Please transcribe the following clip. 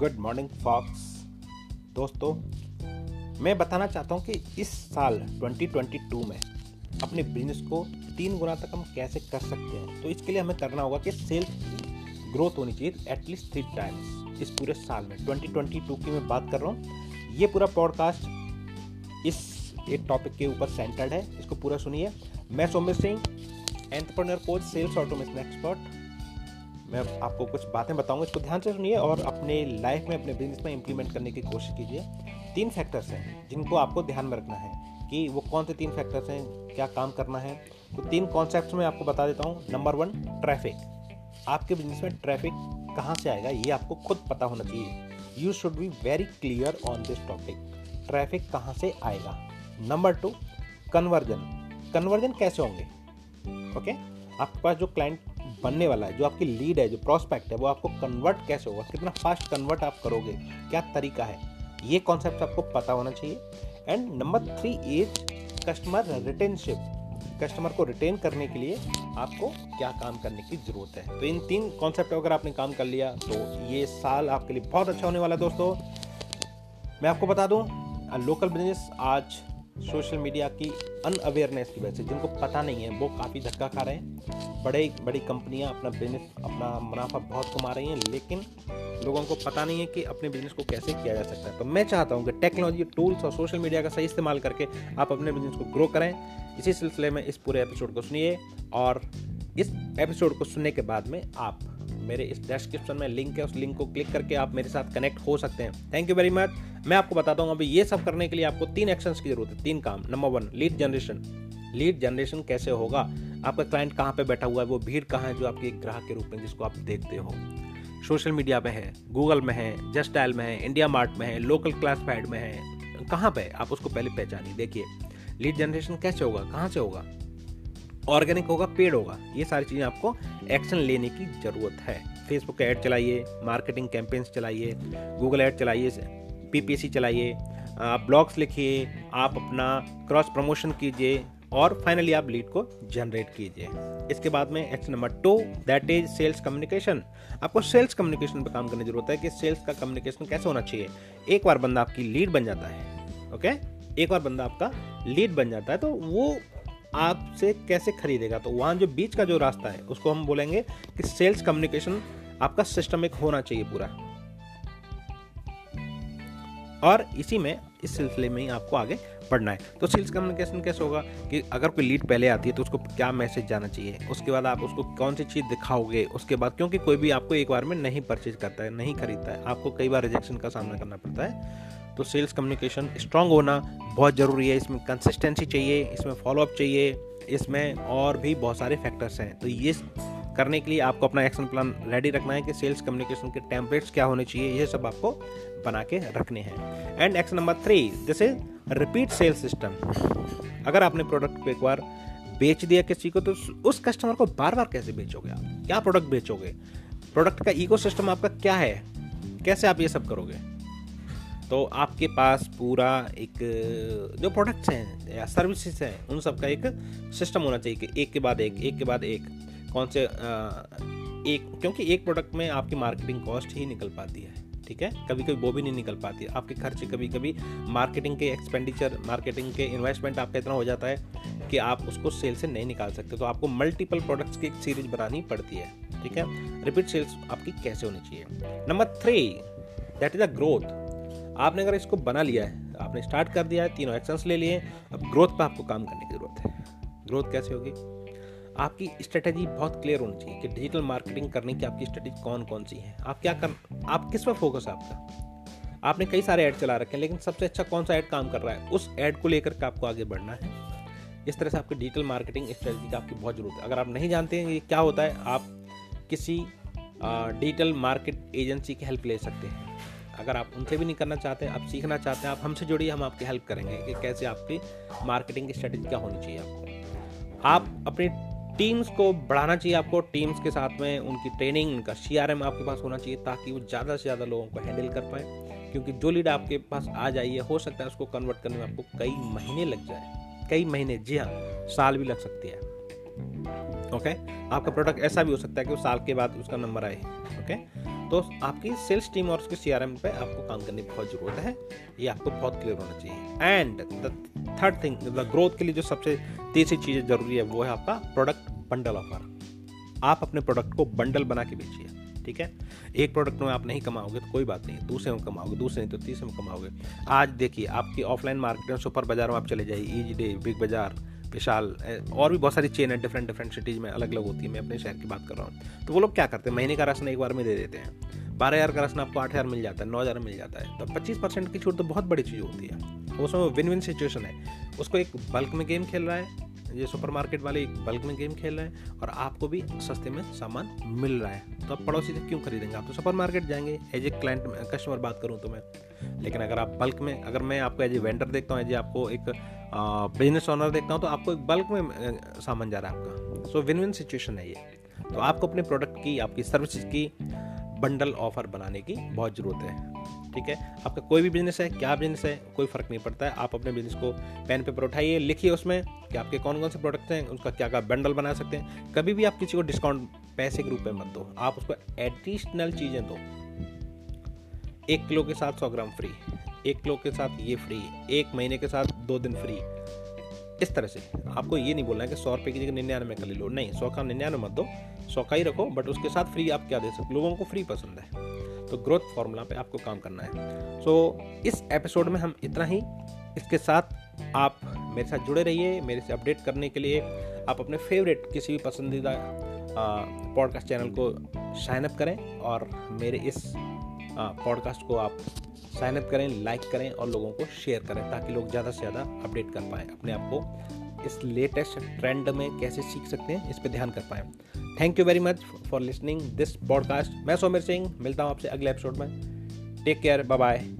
Good morning fox दोस्तों, मैं बताना चाहता हूँ कि इस साल 2022 में अपने बिज़नेस को तीन गुना तक हम कैसे कर सकते हैं? तो इसके लिए हमें करना होगा कि सेल्स ग्रोथ होनी चाहिए एटलीस्ट थ्री टाइम्स इस पूरे साल में। 2022 की मैं बात कर रहा हूँ। ये पूरा पॉडकास्ट इस एक टॉपिक के ऊपर सेंटर्ड है। इसको पूरा सुनिए। मैं Somesh Singh entrepreneur coach sales automation expert मैं आपको कुछ बातें बताऊँगा, इसको ध्यान से सुनिए और अपने लाइफ में, अपने बिज़नेस में इम्प्लीमेंट करने की कोशिश कीजिए। तीन फैक्टर्स हैं जिनको आपको ध्यान में रखना है कि वो कौन से तीन फैक्टर्स हैं, क्या काम करना है। तो तीन कॉन्सेप्ट में आपको बता देता हूँ। नंबर वन ट्रैफ़िक आपके बिज़नेस में ट्रैफ़िक कहाँ से आएगा, ये आपको खुद पता होना चाहिए। You should be very clear on this topic traffic कहाँ से आएगा? नंबर टू कन्वर्जन कन्वर्जन कैसे होंगे? Okay okay? आपके पास जो क्लाइंट बनने वाला है, जो आपकी लीड है, जो प्रोस्पेक्ट है, वो आपको कन्वर्ट कैसे होगा, कितना फास्ट कन्वर्ट आप करोगे, क्या तरीका है, ये कॉन्सेप्ट आपको पता होना चाहिए। And number three is customer retainship customer को रिटेन करने के लिए आपको क्या काम करने की ज़रूरत है? तो इन तीन कॉन्सेप्ट अगर आपने काम कर लिया तो ये साल आपके लिए बहुत अच्छा होने वाला है दोस्तों। मैं आपको बता दूँ लोकल बिज़नेस आज सोशल मीडिया की अनअवेयरनेस की वजह से, जिनको पता नहीं है, वो काफ़ी धक्का खा रहे हैं। बड़े, बड़ी कंपनियाँ अपना बिज़नेस अपना मुनाफा बहुत कमा रही हैं, लेकिन लोगों को पता नहीं है कि अपने बिज़नेस को कैसे किया जा सकता है। तो मैं चाहता हूँ कि टेक्नोलॉजी टूल्स और सोशल मीडिया का सही इस्तेमाल करके आप अपने बिज़नेस को ग्रो करें। इसी सिलसिले में इस पूरे एपिसोड को सुनिए और इस एपिसोड को सुनने के बाद में आप मेरे इस डिस्क्रिप्शन में लिंक है, उस लिंक को क्लिक करके आप मेरे साथ कनेक्ट हो सकते हैं। थैंक यू वेरी मच मैं आपको बताता हूँ, अभी ये सब करने के लिए आपको तीन एक्शन की ज़रूरत है, तीन काम। Number one lead generation lead generation कैसे होगा? आपका क्लाइंट कहाँ पे बैठा हुआ है? वो भीड़ कहाँ है जो आपके एक ग्राहक के रूप में जिसको आप देखते हो? सोशल मीडिया में है गूगल में है जस्ट डायल में है इंडिया मार्ट में है लोकल क्लास में है। कहाँ पे? आप उसको पहले पहचानिए, देखिए। लीड जनरेशन कैसे होगा? कहाँ से होगा? ऑर्गेनिक होगा, पेड होगा, ये सारी चीज़ें आपको एक्शन लेने की ज़रूरत है। फेसबुक ऐड चलाइए मार्केटिंग कैंपेन्स चलाइए गूगल ऐड चलाइए पीपीसी चलाइए, आप ब्लॉग्स लिखिए, आप अपना क्रॉस प्रमोशन कीजिए और फाइनली आप लीड को जनरेट कीजिए। इसके बाद में action number two that is sales communication आपको सेल्स कम्युनिकेशन पर काम करने की ज़रूरत है कि सेल्स का कम्युनिकेशन कैसे होना चाहिए। एक बार बंदा आपकी लीड बन जाता है ओके एक बार बंदा आपका लीड बन जाता है तो वो आपसे कैसे खरीदेगा? तो वहाँ जो बीच का जो रास्ता है, उसको हम बोलेंगे कि सेल्स कम्युनिकेशन आपका सिस्टमिक होना चाहिए पूरा। और इसी में, इस सिलसिले में ही आपको आगे पढ़ना है। तो सेल्स कम्युनिकेशन कैसे होगा कि अगर कोई लीड पहले आती है तो उसको क्या मैसेज जाना चाहिए? उसके बाद आप उसको कौन सी चीज़ दिखाओगे? उसके बाद क्योंकि कोई भी आपको एक बार में नहीं परचेज करता है, नहीं खरीदता है, आपको कई बार रिजेक्शन का सामना करना पड़ता है। तो सेल्स कम्युनिकेशन स्ट्रांग होना बहुत ज़रूरी है, इसमें कंसिस्टेंसी चाहिए, इसमें फॉलोअप चाहिए, इसमें और भी बहुत सारे फैक्टर्स हैं। तो ये करने के लिए आपको अपना एक्शन प्लान रेडी रखना है कि सेल्स कम्युनिकेशन के टेम्पलेट्स क्या होने चाहिए, ये सब आपको बना के रखने हैं। And action number three this is repeat sales system अगर आपने प्रोडक्ट को एक बार बेच दिया किसी को तो उस कस्टमर को बार बार कैसे बेचोगे आप? क्या प्रोडक्ट बेचोगे? प्रोडक्ट का इकोसिस्टम आपका क्या है? कैसे आप ये सब करोगे? तो आपके पास पूरा एक, जो प्रोडक्ट्स हैं या सर्विसेज़ हैं, उन सब का एक सिस्टम होना चाहिए कि एक के बाद एक एक के बाद एक। कौन से एक, क्योंकि एक प्रोडक्ट में आपकी मार्केटिंग कॉस्ट ही निकल पाती है, ठीक है? कभी कभी वो भी नहीं निकल पाती। है आपके खर्चे कभी कभी मार्केटिंग के एक्सपेंडिचर मार्केटिंग के इन्वेस्टमेंट आपका इतना हो जाता है कि आप उसको सेल से नहीं निकाल सकते। तो आपको मल्टीपल प्रोडक्ट्स की एक सीरीज़ बनानी पड़ती है, ठीक है? रिपीट सेल्स आपकी कैसे होनी चाहिए? Number three that is a growth आपने अगर इसको बना लिया है, आपने स्टार्ट कर दिया है, तीनों एक्शंस ले लिए अब ग्रोथ पर आपको काम करने की ज़रूरत है। ग्रोथ कैसे होगी? आपकी स्ट्रेटेजी बहुत क्लियर होनी चाहिए कि डिजिटल मार्केटिंग करने की आपकी स्ट्रेटेजी कौन कौन सी है। आप क्या कर, आप किस पर फोकस है आपका? आपने कई सारे ऐड चला रखे हैं, लेकिन सबसे अच्छा कौन सा ऐड काम कर रहा है? उस ऐड को लेकर के आपको आगे बढ़ना है। इस तरह से आपकी डिजिटल मार्केटिंग स्ट्रेटजी की आपकी बहुत ज़रूरत है। अगर आप नहीं जानते हैं ये क्या होता है, आप किसी डिजिटल मार्केट एजेंसी की हेल्प ले सकते हैं। अगर आप उनसे भी नहीं करना चाहते, आप सीखना चाहते हैं, आप हमसे जुड़िए, हम आपकी हेल्प करेंगे कि कैसे आपकी मार्केटिंग की स्ट्रेटेजी क्या होनी चाहिए आपको आप अपनी टीम्स को बढ़ाना चाहिए आपको, टीम्स के साथ में उनकी ट्रेनिंग, उनका सी आपके पास होना चाहिए ताकि वो ज़्यादा से ज़्यादा लोगों को हैंडल कर पाए, क्योंकि जो लीड आपके पास आ जाइए, हो सकता है उसको कन्वर्ट करने में आपको कई महीने लग जाए, कई महीने, जी हाँ साल भी लग सकती है ओके okay? आपका प्रोडक्ट ऐसा भी हो सकता है कि वो साल के बाद उसका नंबर आए, ओके okay? तो आपकी सेल्स टीम और उसके सीआरएम पे आपको काम करने की बहुत ज़रूरत है। ये आपको बहुत क्लियर होना चाहिए। And the third thing the growth के लिए जो सबसे तीसरी चीज़ ज़रूरी है, वो है आपका प्रोडक्ट बंडल ऑफ़र आप अपने प्रोडक्ट को बंडल बना के बेचिए, ठीक है? एक प्रोडक्ट में आप नहीं कमाओगे तो कोई बात नहीं, दूसरे में कमाओगे, दूसरे नहीं तो तीसरे में कमाओगे। आज देखिए, आपकी ऑफलाइन मार्केट में सुपर बाज़ार में आप चले जाइए ईजी डे बिग बाज़ार विशाल और भी बहुत सारी चेन है डिफरेंट डिफरेंट सिटीज़ में अलग अलग होती है। मैं अपने शहर की बात कर रहा हूँ। तो वो लोग क्या करते हैं? महीने का राशन एक बार में दे देते हैं। बारह हज़ार का राशन आपको आठ हज़ार मिल जाता है, नौ हज़ार मिल जाता है। तो पच्चीस परसेंट की छूट तो बहुत बड़ी चीज़ होती है। उसमें विन विन सिचुएशन है। उसको एक बल्क में गेम खेल रहा है ये सुपरमार्केट वाले बल्क में गेम खेल रहे हैं और आपको भी सस्ते में सामान मिल रहा है। तो आप पड़ोसी से क्यों खरीदेंगे? आप तो सुपरमार्केट जाएँगे, एज ए क्लाइंट कस्टमर बात करूँ तो मैं। लेकिन अगर आप बल्क में, अगर मैं आपको एज ए वेंडर देखता हूँ, एज ए आपको एक बिज़नेस ऑनर देखता हूँ तो आपको एक बल्क में सामान जा रहा है आपका। सो विन विन सिचुएशन है ये। तो आपको अपने प्रोडक्ट की, आपकी सर्विसेज़ की बंडल ऑफ़र बनाने की बहुत ज़रूरत है। ठीक है? आपका कोई भी बिज़नेस है, क्या बिज़नेस है, कोई फ़र्क नहीं पड़ता है। आप अपने बिज़नेस को पेन पेपर उठाइए, लिखिए उसमें कि आपके कौन कौन से प्रोडक्ट हैं उसका क्या क्या बंडल बना सकते हैं। कभी भी आप किसी को डिस्काउंट पैसे के रूप में मत दो। आप उसको एडिशनल चीज़ें दो। एक किलो के साथ सौ ग्राम फ्री एक किलो के साथ ये फ्री एक महीने के साथ दो दिन फ्री इस तरह से। आपको ये नहीं बोलना है कि सौ रुपये की जगह निन्यानवे का ले लो। नहीं सौ का निन्यानवे मत दो। सौ का ही रखो बट उसके साथ फ्री आप क्या दे सकते लोगों को फ्री पसंद है। तो ग्रोथ फॉर्मूला पे आपको काम करना है। सो so, इस एपिसोड में हम इतना ही। इसके साथ आप मेरे साथ जुड़े रहिए मेरे से अपडेट करने के लिए। आप अपने फेवरेट किसी भी पसंदीदा पॉडकास्ट चैनल को साइन अप करें और मेरे इस पॉडकास्ट को आप साइन अप करें लाइक करें और लोगों को शेयर करें ताकि लोग ज़्यादा से ज़्यादा अपडेट कर पाएँ अपने आप को इस लेटेस्ट ट्रेंड में कैसे सीख सकते हैं, इस पर ध्यान कर पाएँ। Thank you very much for listening this podcast मैं सोमिर सिंह, मिलता हूँ आपसे अगले एपिसोड में। Take care bye bye